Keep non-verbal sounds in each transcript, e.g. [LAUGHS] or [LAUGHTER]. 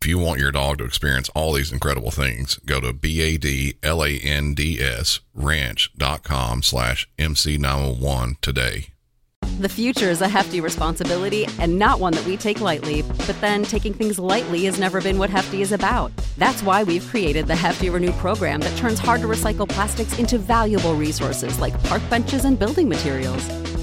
If you want your dog to experience all these incredible things, go to B-A-D-L-A-N-D-S ranch.com slash MC901 today. The future is a hefty responsibility and not one that we take lightly, but then taking things lightly has never been what Hefty is about. That's why we've created the Hefty Renew program that turns hard to recycle plastics into valuable resources like park benches and building materials.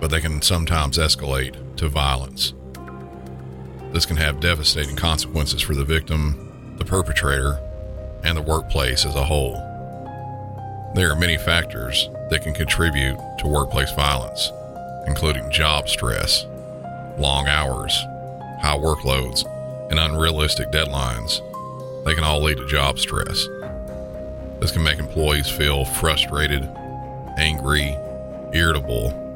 but they can sometimes escalate to violence. This can have devastating consequences for the victim, the perpetrator, and the workplace as a whole. There are many factors that can contribute to workplace violence, including job stress, long hours, high workloads, and unrealistic deadlines. They can all lead to job stress. This can make employees feel frustrated, angry, irritable,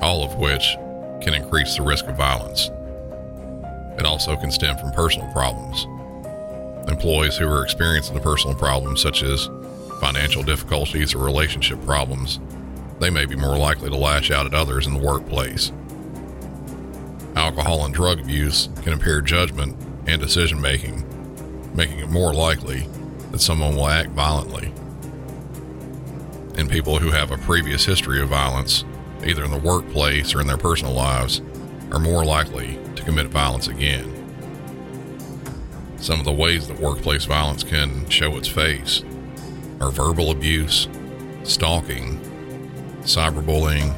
all of which can increase the risk of violence. It also can stem from personal problems. Employees who are experiencing the personal problems, such as financial difficulties or relationship problems, they may be more likely to lash out at others in the workplace. Alcohol and drug abuse can impair judgment and decision making, making it more likely that someone will act violently. And people who have a previous history of violence, either in the workplace or in their personal lives, are more likely to commit violence again. Some of the ways that workplace violence can show its face are verbal abuse, stalking, cyberbullying,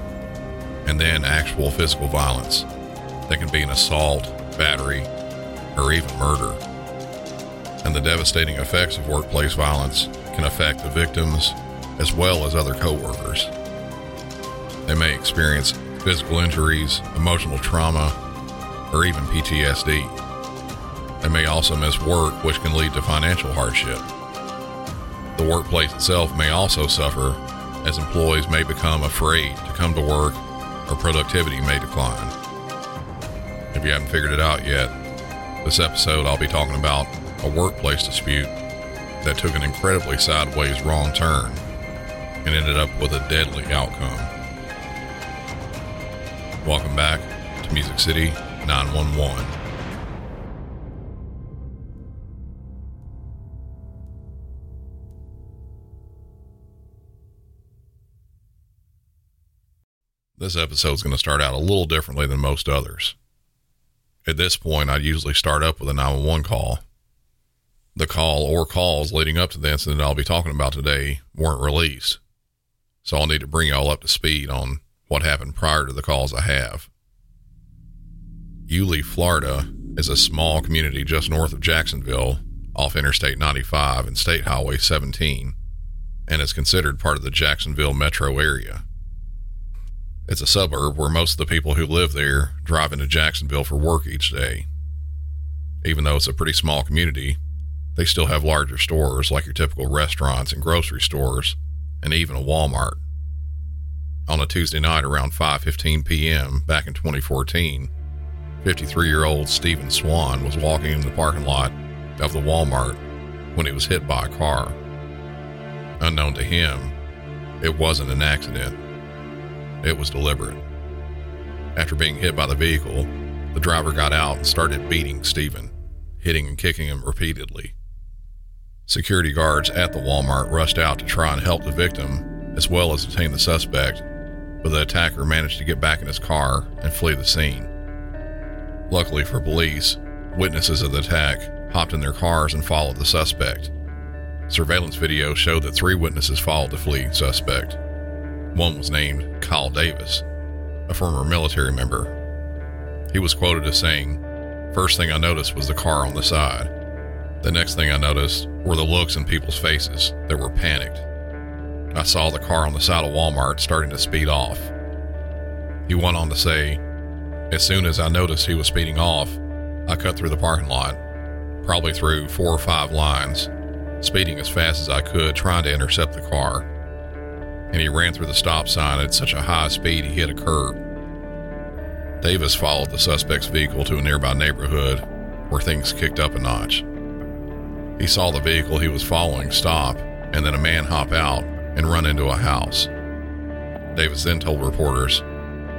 and then actual physical violence that can be an assault, battery, or even murder. And the devastating effects of workplace violence can affect the victims as well as other coworkers. They may experience physical injuries, emotional trauma, or even PTSD. They may also miss work, which can lead to financial hardship. The workplace itself may also suffer as employees may become afraid to come to work or productivity may decline. If you haven't figured it out yet, this episode I'll be talking about a workplace dispute that took an incredibly sideways wrong turn and ended up with a deadly outcome. Welcome back to Music City 911. This episode is going to start out a little differently than most others. At this point, I'd usually start up with a 911 call. The call or calls leading up to the incident I'll be talking about today weren't released. So I'll need to bring y'all up to speed on what happened prior to the calls I have. Yulee, Florida is a small community just north of Jacksonville off Interstate 95 and State Highway 17 and is considered part of the Jacksonville metro area. It's a suburb where most of the people who live there drive into Jacksonville for work each day. Even though it's a pretty small community, they still have larger stores like your typical restaurants and grocery stores and even a Walmart. On a Tuesday night around 5:15 p.m. back in 2014, 53-year-old Stephen Swan was walking in the parking lot of the Walmart when he was hit by a car. Unknown to him, It wasn't an accident, it was deliberate. After being hit by the vehicle, the driver got out and started beating Stephen, hitting and kicking him repeatedly. Security guards at the Walmart rushed out to try and help the victim as well as detain the suspect, but the attacker managed to get back in his car and flee the scene. Luckily for police, witnesses of the attack hopped in their cars and followed the suspect. Surveillance video showed that three witnesses followed the fleeing suspect. One was named Kyle Davis, a former military member. He was quoted as saying, First thing I noticed was the car on the side. The next thing I noticed were the looks in people's faces that were panicked. I saw the car on the side of Walmart starting to speed off. He went on to say, As soon as I noticed he was speeding off, I cut through the parking lot, probably through four or five lines, speeding as fast as I could, trying to intercept the car. And he ran through the stop sign at such a high speed he hit a curb. Davis followed the suspect's vehicle to a nearby neighborhood where things kicked up a notch. He saw the vehicle he was following stop and then a man hop out and run into a house. Davis then told reporters,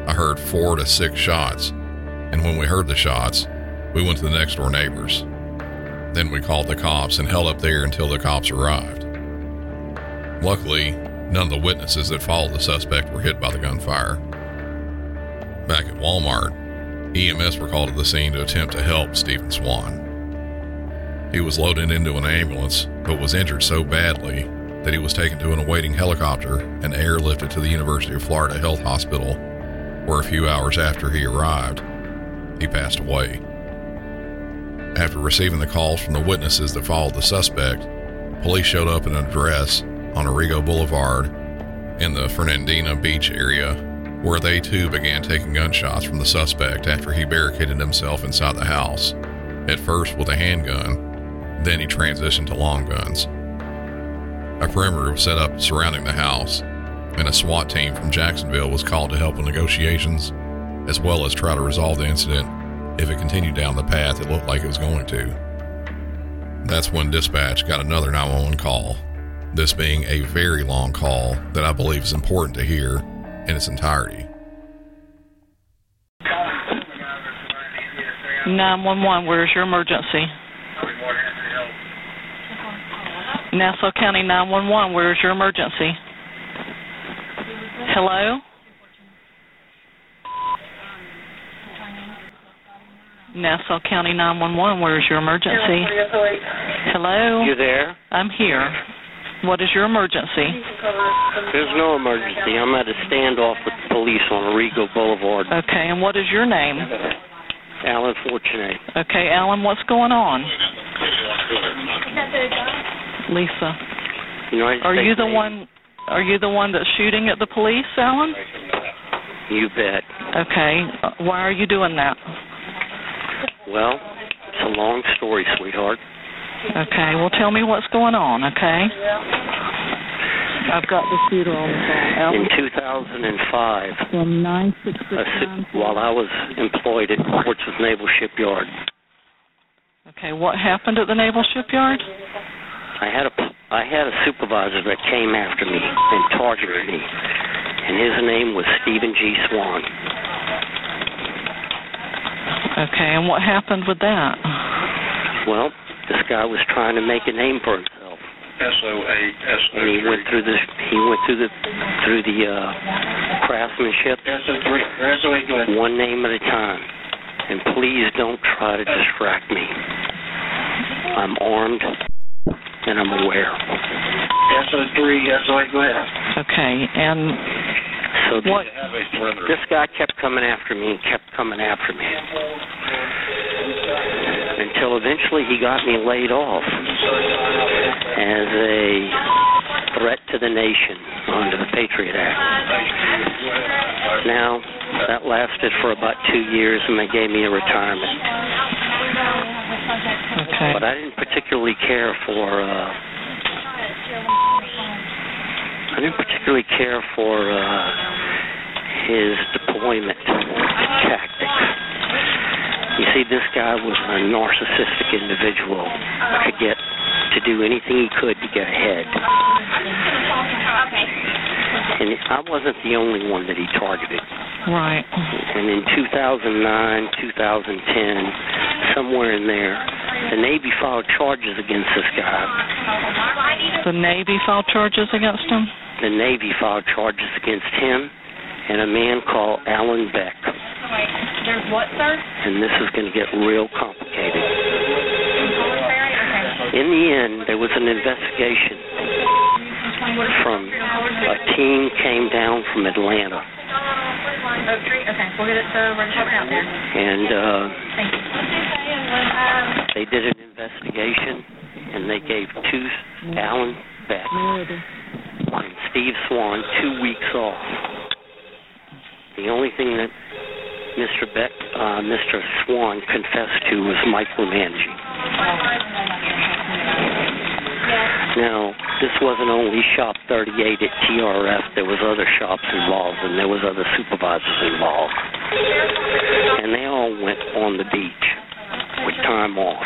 I heard four to six shots, and when we heard the shots, we went to the next door neighbors. Then we called the cops and held up there until the cops arrived. Luckily, none of the witnesses that followed the suspect were hit by the gunfire. Back at Walmart, EMS were called to the scene to attempt to help Stephen Swan. He was loaded into an ambulance, but was injured so badly that he was taken to an awaiting helicopter and airlifted to the University of Florida Health Hospital, where a few hours after he arrived, he passed away. After receiving the calls from the witnesses that followed the suspect, police showed up at an address on Arrigo Boulevard in the Fernandina Beach area, where they too began taking gunshots from the suspect after he barricaded himself inside the house, at first with a handgun, then he transitioned to long guns. A perimeter was set up surrounding the house, and a SWAT team from Jacksonville was called to help with negotiations, as well as try to resolve the incident if it continued down the path it looked like it was going to. That's when dispatch got another 911 call, this being a very long call that I believe is important to hear in its entirety. 911, where's your emergency? Nassau County 911, where's your emergency? Hello? Nassau County 911, where's your emergency? Hello? You there? I'm here. What is your emergency? There's no emergency. I'm at a standoff with the police on Arrigo Boulevard. Okay, and what is your name? Alan Fortunia. Okay, Alan, what's going on? Lisa. United Are States you the Navy. one are you the one that's shooting at the police, Alan? You bet. Okay. Why are you doing that? Well, it's a long story, sweetheart. Okay. Well, tell me what's going on, okay? I've got the shooter on the phone. In 2005, from nine a while I was employed at Portsmouth Naval Shipyard, Okay. What happened at the naval shipyard? I had a I had a supervisor that came after me and targeted me, and his name was Stephen G. Swan. Okay. And what happened with that? Well, this guy was trying to make a name for himself. and he went through the he went through the through the uh, craftsmanship one name at a time. And please don't try to distract me. I'm armed and I'm aware. SO3, SO8, go ahead. Okay. And So what? this guy kept coming after me and kept coming after me until eventually he got me laid off as a threat to the nation under the Patriot Act. Now, that lasted for about two years and they gave me a retirement. But I didn't particularly care for uh I didn't particularly care for uh his deployment tactics. You see, this guy was a narcissistic individual could get to do anything he could to get ahead. And I wasn't the only one that he targeted. Right. And in 2009, 2010, somewhere in there, the Navy filed charges against this guy. The Navy filed charges against him? The Navy filed charges against him and a man called Alan Beck. There's what, sir? And this is going to get real complicated. In the end, there was an investigation from a team came down from Atlanta. Oak Tree? Okay, we'll get it to register out there. And uh, Thank you. They did an investigation, and they gave two Alan Beck and Steve Swan two weeks off. The only thing that Mr. Beck, uh, Mr. Swan confessed to was micromanaging. Now, this wasn't only Shop 38 at TRF. There was other shops involved, and there was other supervisors involved. And they all went on the beach time off.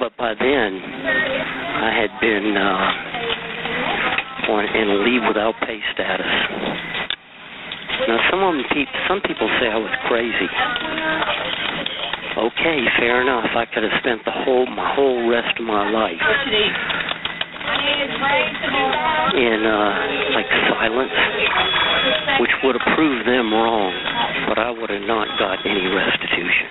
But by then, I had been uh, on in leave without pay status. Now, some of them, some people say I was crazy. Okay, fair enough. I could have spent the whole my whole rest of my life in uh, like silence, which would have proved them wrong, but I would have not got any restitution.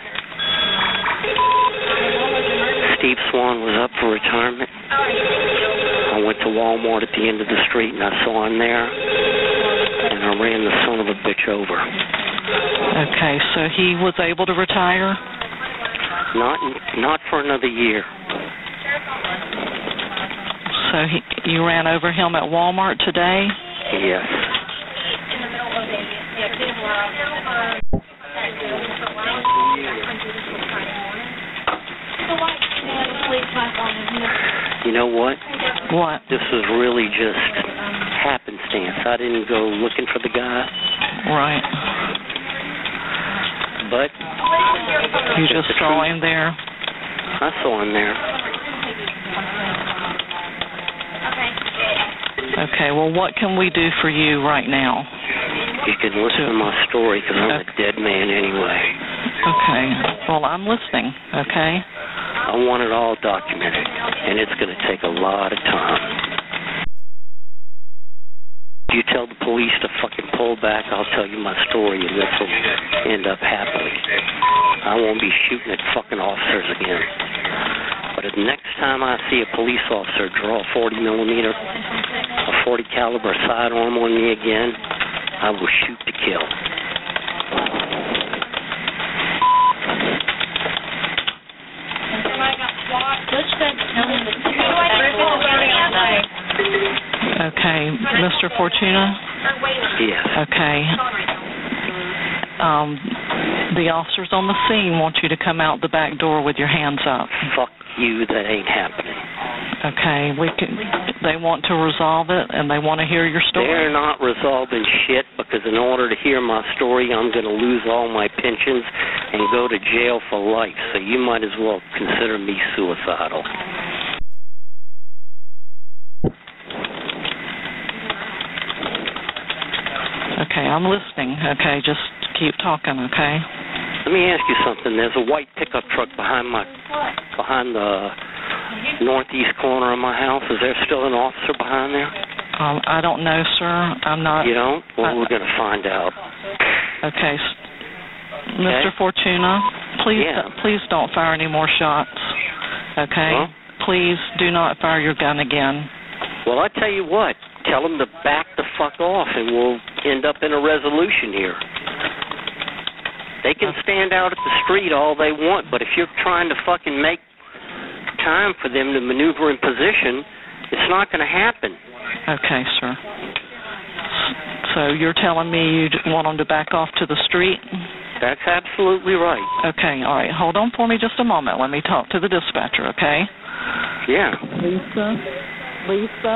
Steve Swan was up for retirement. I went to Walmart at the end of the street and I saw him there, and I ran the son of a bitch over. Okay, so he was able to retire? Not not for another year. So he, you ran over him at Walmart today? Yes. You know what? What? This was really just happenstance. I didn't go looking for the guy, Right. but You just saw him there? I saw him there. Okay. Okay, well, what can we do for you right now? You can listen to my story because I'm a dead man anyway. Okay, well, I'm listening, okay? I want it all documented, and it's going to take a lot of time. If you tell the police to fucking pull back, I'll tell you my story, and this will end up happily. I won't be shooting at fucking officers again. But the next time I see a police officer draw a 40 millimeter, a 40 caliber sidearm on me again, I will shoot to kill. Okay, Mr. Fortunia? Yes. Okay. Um, the officers on the scene want you to come out the back door with your hands up. Fuck you, that ain't happening. Okay, we can. They want to resolve it, and they want to hear your story. They're not resolving shit because in order to hear my story, I'm going to lose all my pensions and go to jail for life. So you might as well consider me suicidal. Okay, I'm listening. Okay, just keep talking. Okay. Let me ask you something. There's a white pickup truck behind my behind the northeast corner of my house. Is there still an officer behind there? Um, I don't know, sir. I'm not. You don't? Well, I- we're going to find out. Okay, s- Mr. Fortunia, please, Yeah. please don't fire any more shots. Okay. Huh? Please do not fire your gun again. Well, I tell you what. Tell them to back the fuck off, and we'll end up in a resolution here. They can stand out at the street all they want, but if you're trying to fucking make time for them to maneuver in position, it's not going to happen. Okay, sir. So you're telling me you want them to back off to the street? That's absolutely right. Okay, all right. Hold on for me just a moment. Let me talk to the dispatcher, okay? Yeah. Lisa? Lisa?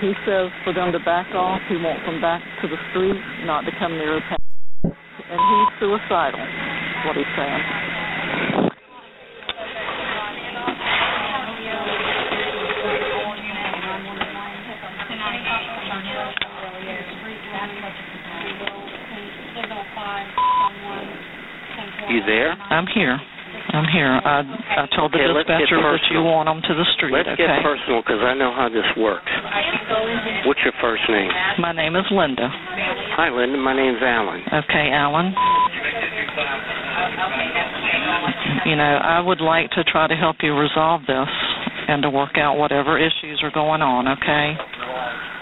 He says for them to back off. He wants them back to the street, not to come near the town. And he's suicidal, is what he's saying. There? I'm here. I'm here. I I told the Okay, dispatcher that you want them to the street. Let's okay. get personal because I know how this works. What's your first name? My name is Linda. Hi, Linda. My name's Alan. Okay, Alan. You know, I would like to try to help you resolve this and to work out whatever issues are going on. Okay.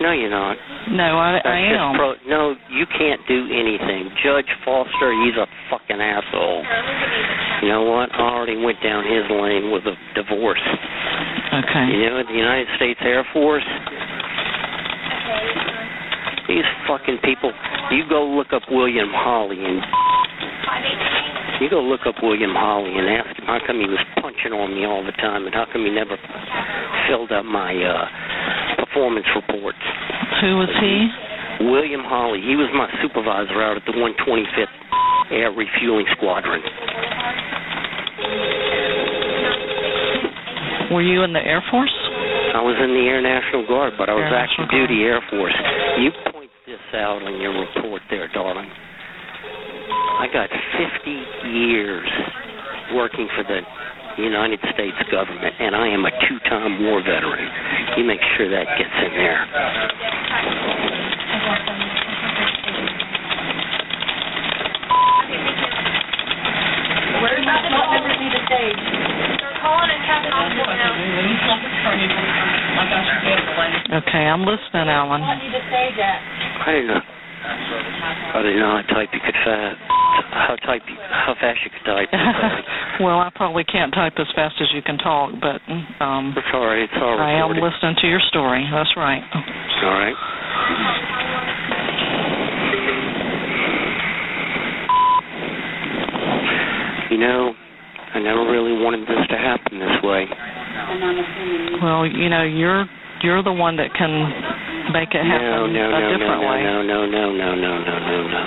No, you're not. No, I, That's I am. Pro- no, you can't do anything. Judge Foster, he's a fucking asshole. You know what? I already went down his lane with a divorce. Okay. You know, the United States Air Force, these fucking people. You go look up William Holly and you go look up William Holly and ask him how come he was punching on me all the time and how come he never filled up my uh performance reports. Who was he? William Holly, he was my supervisor out at the 125th Air Refueling Squadron. Were you in the Air Force? I was in the Air National Guard, but I was Air active National duty Air Force. You point this out on your report there, darling. I got 50 years working for the United States government, and I am a two-time war veteran. You make sure that gets in there. Where's that? What members need to stage? They're calling and tapping off now. Okay, I'm listening, Alan. What need to stage at? I didn't know. I didn't know how type you could fast. How type you, how fast you could type. [LAUGHS] Well, I probably can't type as fast as you can talk, but um It's all right. It's all I am listening to your story. That's right. All right. You know, I never really wanted this to happen this way. Well, you know, you're you're the one that can make it No, happen no, a no, no, different no, way. no, no, no, no, no, no, no, no.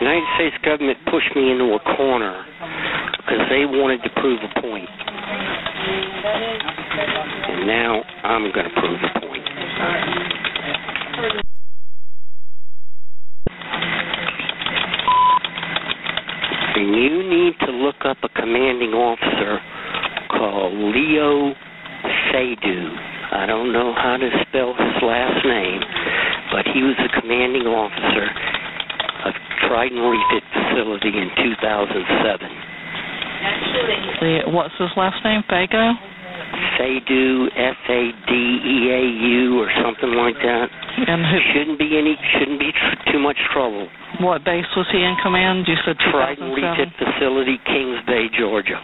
United States government pushed me into a corner they wanted to prove a point. And now I'm going to prove a point. And you need to look up a commanding officer called Leo Seydoux. I don't know how to spell his last name, but he was the commanding officer of Trident Refit Facility in 2007. What's his last name? Fago? Seydoux, F-A-D-E-A-U, or something like that. And who? Shouldn't be any, shouldn't be tr- too much trouble. What base was he in command? You said Trident 2007. Facility, Kings Bay, Georgia.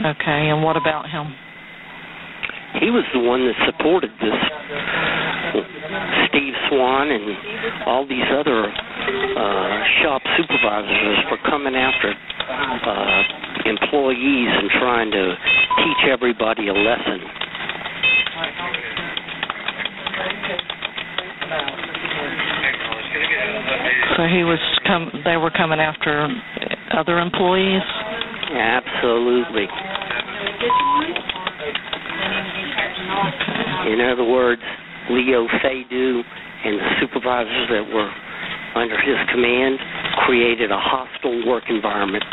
Okay, and what about him? He was the one that supported this. Steve Swan and all these other uh, shop supervisors for coming after uh, employees and trying to teach everybody a lesson. So he was come. They were coming after other employees. Absolutely. In other words, Leo Seydoux and the supervisors that were under his command created a hostile work environment.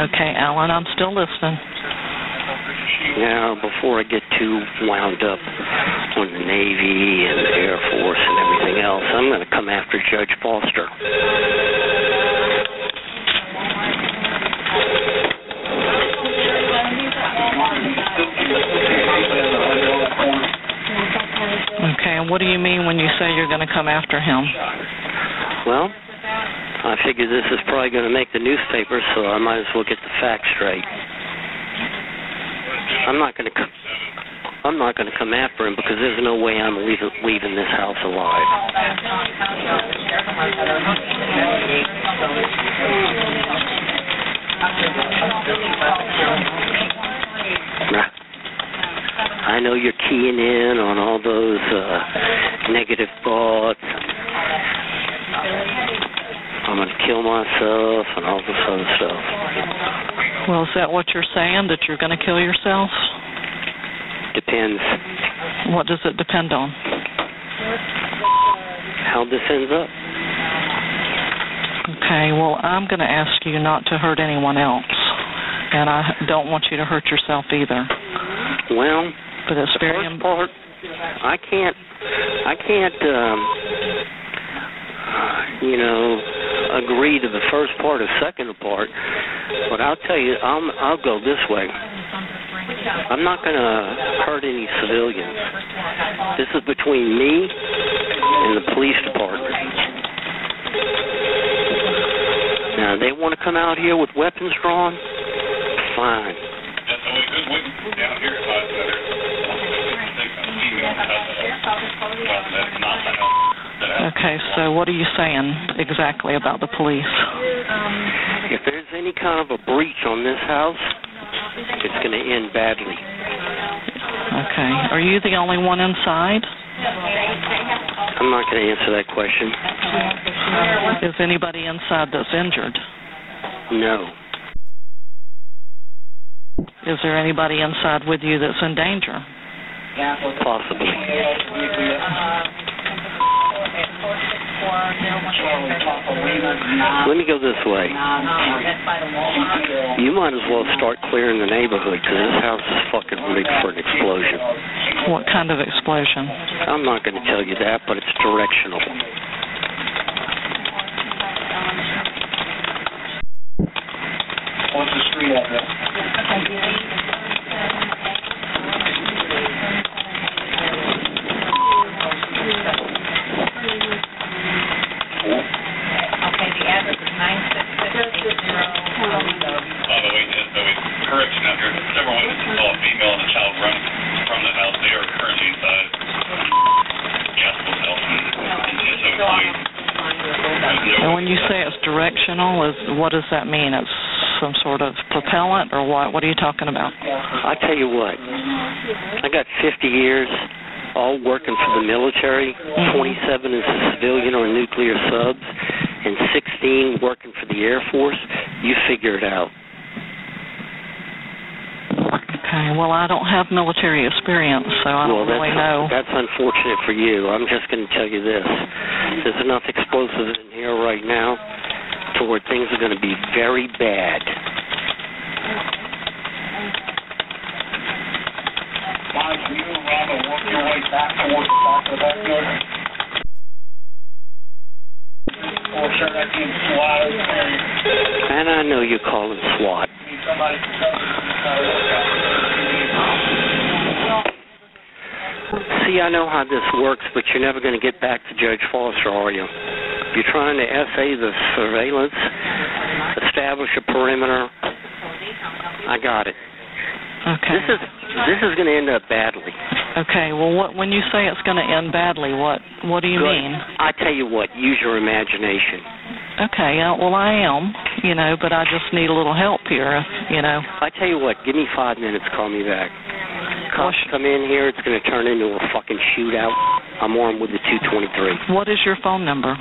Okay, Alan, I'm still listening. Now, before I get too wound up on the Navy and the Air Force and everything else, I'm going to come after Judge Foster. Okay, and what do you mean when you say you're going to come after him? Well, I figure this is probably going to make the newspapers, so I might as well get the facts straight. I'm not going to. I'm not going to come after him because there's no way I'm leaving, leaving this house alive. I know you're keying in on all those uh, negative thoughts. I'm going to kill myself and all this other stuff. Well, is that what you're saying, that you're going to kill yourself? Depends What does it depend on? how this ends up. Okay, well, I'm going to ask you not to hurt anyone else. And I don't want you to hurt yourself either. Well, But it's the very first part, I can't, I can't, um, you know, agree to the first part or second part. But I'll tell you, I'm, I'll go this way. I'm not going to hurt any civilians. This is between me and the police department. Now, they want to come out here with weapons drawn? Fine. Okay, so what are you saying exactly about the police? Um, if there's any kind of a breach on this house, it's going to end badly. Okay. Are you the only one inside? I'm not going to answer that question. Is anybody inside that's injured? No. Is there anybody inside with you that's in danger? Possibly. Let me go this way. You might as well start clearing the neighborhood because this house is fucking ready for an explosion. What kind of explosion? I'm not going to tell you that, but it's directional. What's the street address? Okay, the address is nine six six eight zero. By the way, just a correction out here, several witnesses saw a female and a child run from the house. They are currently inside Gaskell's house in in SO3. And when you say it's directional, is what does that mean? It's some sort of propellant or what? What are you talking about? I tell you what, I got 50 years all working for the military, mm-hmm. 27 as a civilian on nuclear subs, and 16 working for the Air Force. You figure it out. Okay, well, I don't have military experience, so I well, don't really know. that's unfortunate for you. I'm just going to tell you this. There's enough explosives in here right now where things are going to be very bad. Mike, can you around and work your way back towards the back of the backyard? Or sure that can slide over. And I know SWAT. Need somebody to come. See, I know how this works, but you're never going to get back to Judge Foster, are you? You're trying to essay the surveillance, establish a perimeter. I got it. Okay. This is this is going to end up badly. Okay. Well, what when you say it's going to end badly, what what do you Good. mean? I tell you what, use your imagination. Okay. Uh, well, I am, you know, but I just need a little help here, you know. I tell you what, give me five minutes, call me back. Cops come in here, it's going to turn into a fucking shootout. I'm armed with the 223. What is your phone number?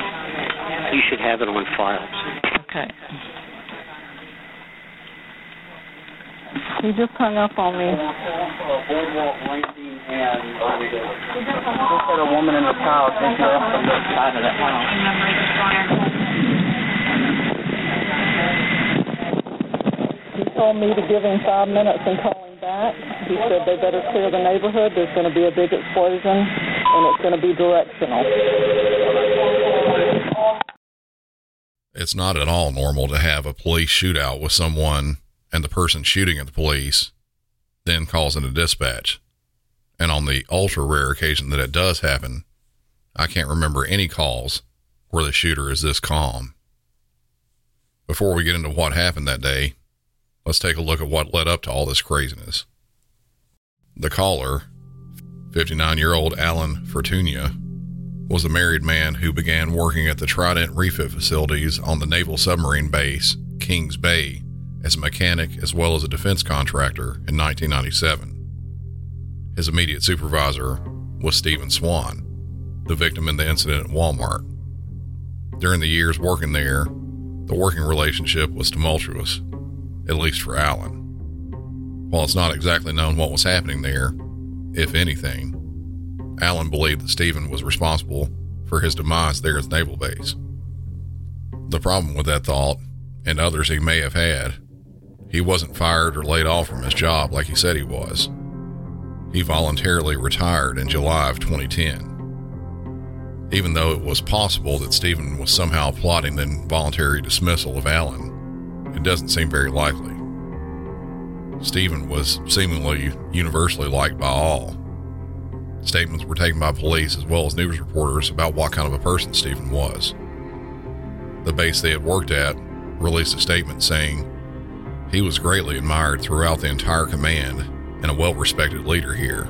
You should have it on file. Okay. He just hung up on me. Boardwalk landing and look at a woman and a child taking her up from the side of that house. He told me to give him five minutes and call him back. He said they better clear the neighborhood. There's going to be a big explosion, and it's going to be directional. It's not at all normal to have a police shootout with someone and the person shooting at the police then calls in a dispatch. And on the ultra rare occasion that it does happen, I can't remember any calls where the shooter is this calm. Before we get into what happened that day, let's take a look at what led up to all this craziness. The caller 59 year old Alan Fortunia was a married man who began working at the Trident refit facilities on the naval submarine base, Kings Bay, as a mechanic as well as a defense contractor in 1997. His immediate supervisor was Stephen Swan, the victim in the incident at Walmart. During the years working there, the working relationship was tumultuous, at least for Alan. While it's not exactly known what was happening there, if anything, Alan believed that Stephen was responsible for his demise there at the naval base. The problem with that thought, and others he may have had, he wasn't fired or laid off from his job like he said he was. He voluntarily retired in July of 2010. Even though it was possible that Stephen was somehow plotting the involuntary dismissal of Allen, it doesn't seem very likely. Stephen was seemingly universally liked by all. Statements were taken by police as well as news reporters about what kind of a person Stephen was. The base they had worked at released a statement saying he was greatly admired throughout the entire command and a well respected leader here.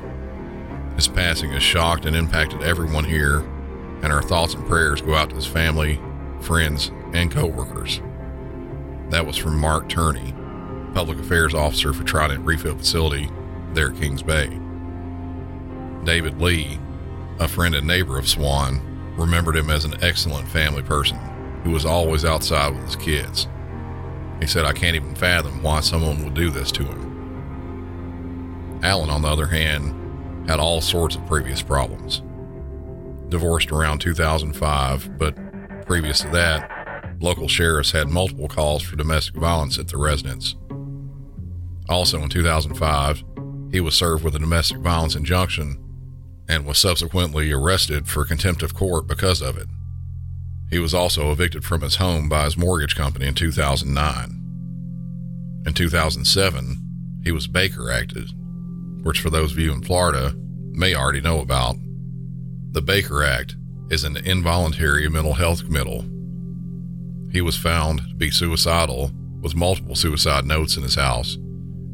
His passing has shocked and impacted everyone here, and our thoughts and prayers go out to his family, friends, and co workers. That was from Mark Turney, Public Affairs Officer for Trident Refit Facility there at Kings Bay. David Lee, a friend and neighbor of Swan, remembered him as an excellent family person who was always outside with his kids. He said, I can't even fathom why someone would do this to him. Alan, on the other hand, had all sorts of previous problems. Divorced around 2005, but previous to that, local sheriffs had multiple calls for domestic violence at the residence. Also in 2005, he was served with a domestic violence injunction and was subsequently arrested for contempt of court because of it. He was also evicted from his home by his mortgage company in 2009. In 2007, he was Baker Acted, which, for those of you in Florida, may already know about. The Baker Act is an involuntary mental health committal. He was found to be suicidal with multiple suicide notes in his house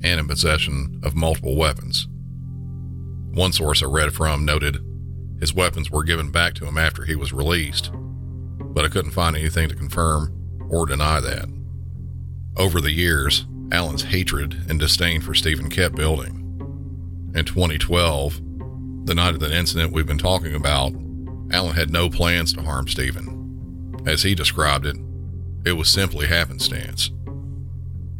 and in possession of multiple weapons. One source I read from noted his weapons were given back to him after he was released, but I couldn't find anything to confirm or deny that. Over the years, Alan's hatred and disdain for Stephen kept building. In 2012, the night of the incident we've been talking about, Alan had no plans to harm Stephen. As he described it, it was simply happenstance.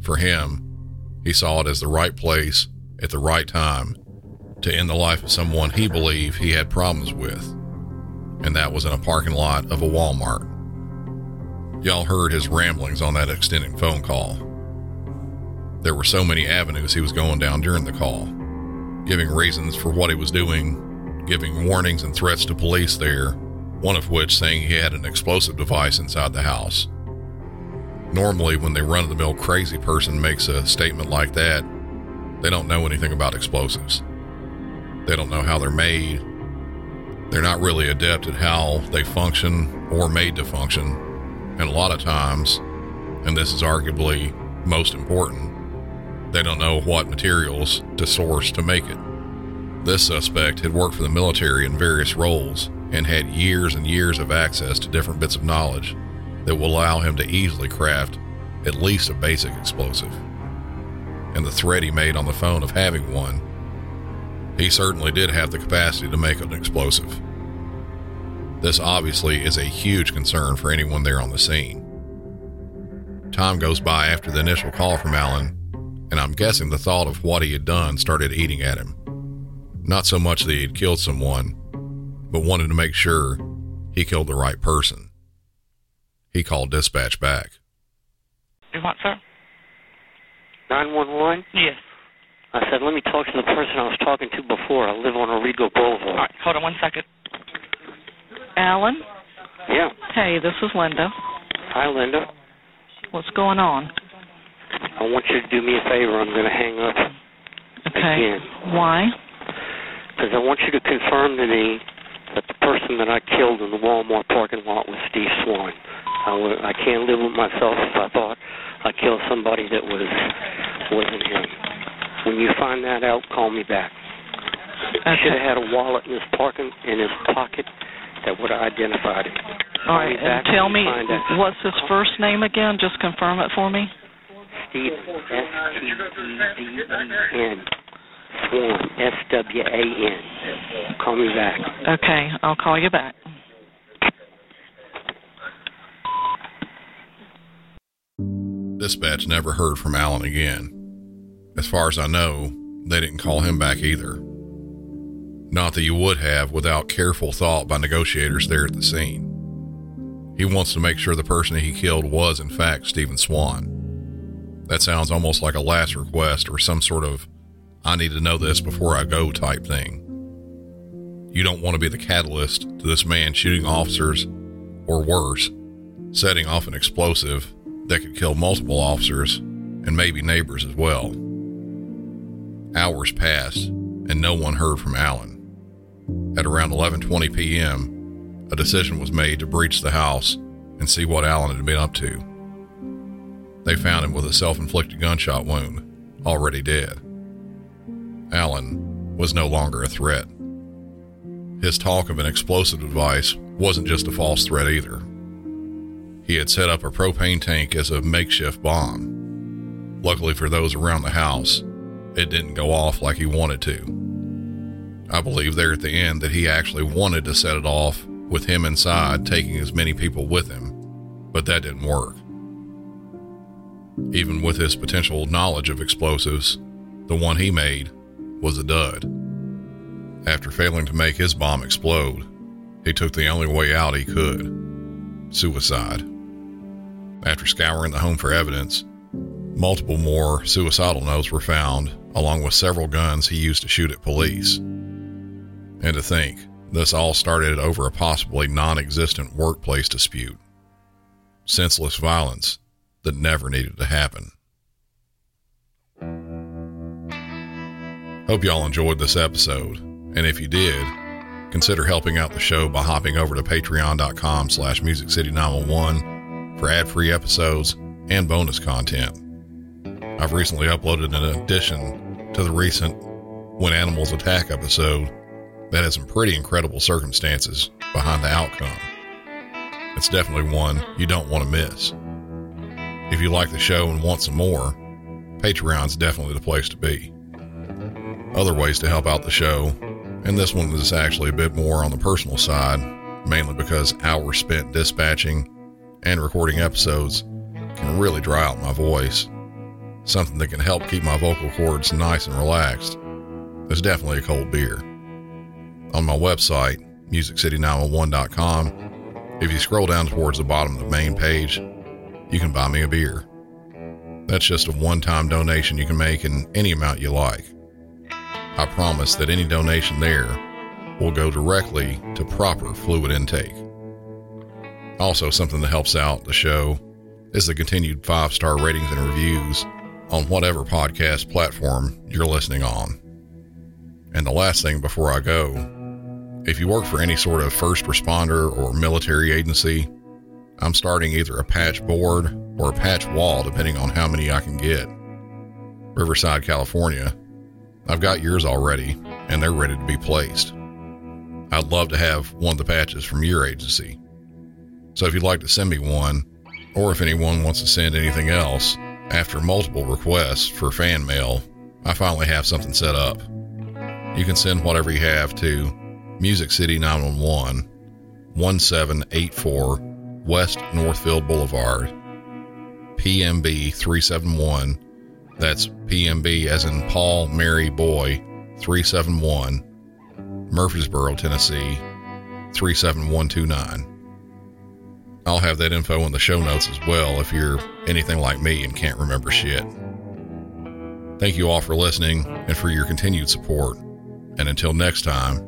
For him, he saw it as the right place at the right time to end the life of someone he believed he had problems with, and that was in a parking lot of a Walmart. Y'all heard his ramblings on that extended phone call. There were so many avenues he was going down during the call, giving reasons for what he was doing, giving warnings and threats to police there, one of which saying he had an explosive device inside the house. Normally, when the run of the mill crazy person makes a statement like that, they don't know anything about explosives. They don't know how they're made. They're not really adept at how they function or made to function. And a lot of times, and this is arguably most important, they don't know what materials to source to make it. This suspect had worked for the military in various roles and had years and years of access to different bits of knowledge that will allow him to easily craft at least a basic explosive. And the threat he made on the phone of having one, he certainly did have the capacity to make an explosive. This obviously is a huge concern for anyone there on the scene. Time goes by after the initial call from Alan, and I'm guessing the thought of what he had done started eating at him. Not so much that he had killed someone, but wanted to make sure he killed the right person. He called dispatch back. You want, sir? 911? Yes. I said, let me talk to the person I was talking to before. I live on Arrigo Boulevard. right, hold on one second. Alan? Yeah. Hey, this is Linda. Hi, Linda. What's going on? I want you to do me a favor. I'm going to hang up Okay. again. Why? Because I want you to confirm to me that the person that I killed in the Walmart parking lot was Steve Swan. I, w- I can't live with myself if I thought I killed somebody that was wasn't him. When you find that out, call me back. He should have had a wallet in his parking in his pocket that would have identified him. All right, me back and tell me, you find out. what's his first name again? Just confirm it for me. Steve S T E V E N Swan S W A N. Call me back. Okay, I'll call you back. Dispatch never heard from Allen again. As far as I know, they didn't call him back either. Not that you would have without careful thought by negotiators there at the scene. He wants to make sure the person he killed was, in fact, Steven Swan. That sounds almost like a last request or some sort of I need to know this before I go type thing. You don't want to be the catalyst to this man shooting officers, or worse, setting off an explosive that could kill multiple officers and maybe neighbors as well. Hours passed and no one heard from Allen. At around 11:20 p.m., a decision was made to breach the house and see what Allen had been up to. They found him with a self-inflicted gunshot wound, already dead. Allen was no longer a threat. His talk of an explosive device wasn't just a false threat either. He had set up a propane tank as a makeshift bomb. Luckily for those around the house, it didn't go off like he wanted to. I believe there at the end that he actually wanted to set it off with him inside taking as many people with him, but that didn't work. Even with his potential knowledge of explosives, the one he made was a dud. After failing to make his bomb explode, he took the only way out he could suicide. After scouring the home for evidence, multiple more suicidal notes were found, along with several guns he used to shoot at police. And to think, this all started over a possibly non existent workplace dispute. Senseless violence that never needed to happen. Hope y'all enjoyed this episode, and if you did, consider helping out the show by hopping over to patreon.com slash musiccity911 for ad-free episodes and bonus content. I've recently uploaded an addition to the recent When Animals Attack episode that has some pretty incredible circumstances behind the outcome. It's definitely one you don't want to miss. If you like the show and want some more, Patreon's definitely the place to be. Other ways to help out the show, and this one is actually a bit more on the personal side, mainly because hours spent dispatching and recording episodes can really dry out my voice. Something that can help keep my vocal cords nice and relaxed is definitely a cold beer. On my website, musiccity911.com, if you scroll down towards the bottom of the main page, you can buy me a beer. That's just a one time donation you can make in any amount you like. I promise that any donation there will go directly to proper fluid intake. Also, something that helps out the show is the continued five star ratings and reviews on whatever podcast platform you're listening on. And the last thing before I go, if you work for any sort of first responder or military agency, I'm starting either a patch board or a patch wall depending on how many I can get. Riverside, California. I've got yours already, and they're ready to be placed. I'd love to have one of the patches from your agency. So if you'd like to send me one, or if anyone wants to send anything else, after multiple requests for fan mail, I finally have something set up. You can send whatever you have to Music City 911, 1784 West Northfield Boulevard, PMB 371. That's PMB as in Paul Mary Boy 371, Murfreesboro, Tennessee 37129. I'll have that info in the show notes as well if you're anything like me and can't remember shit. Thank you all for listening and for your continued support. And until next time,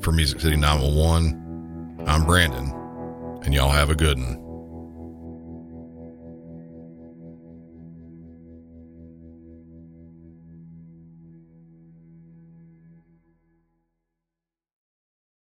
for Music City 911, I'm Brandon, and y'all have a good one.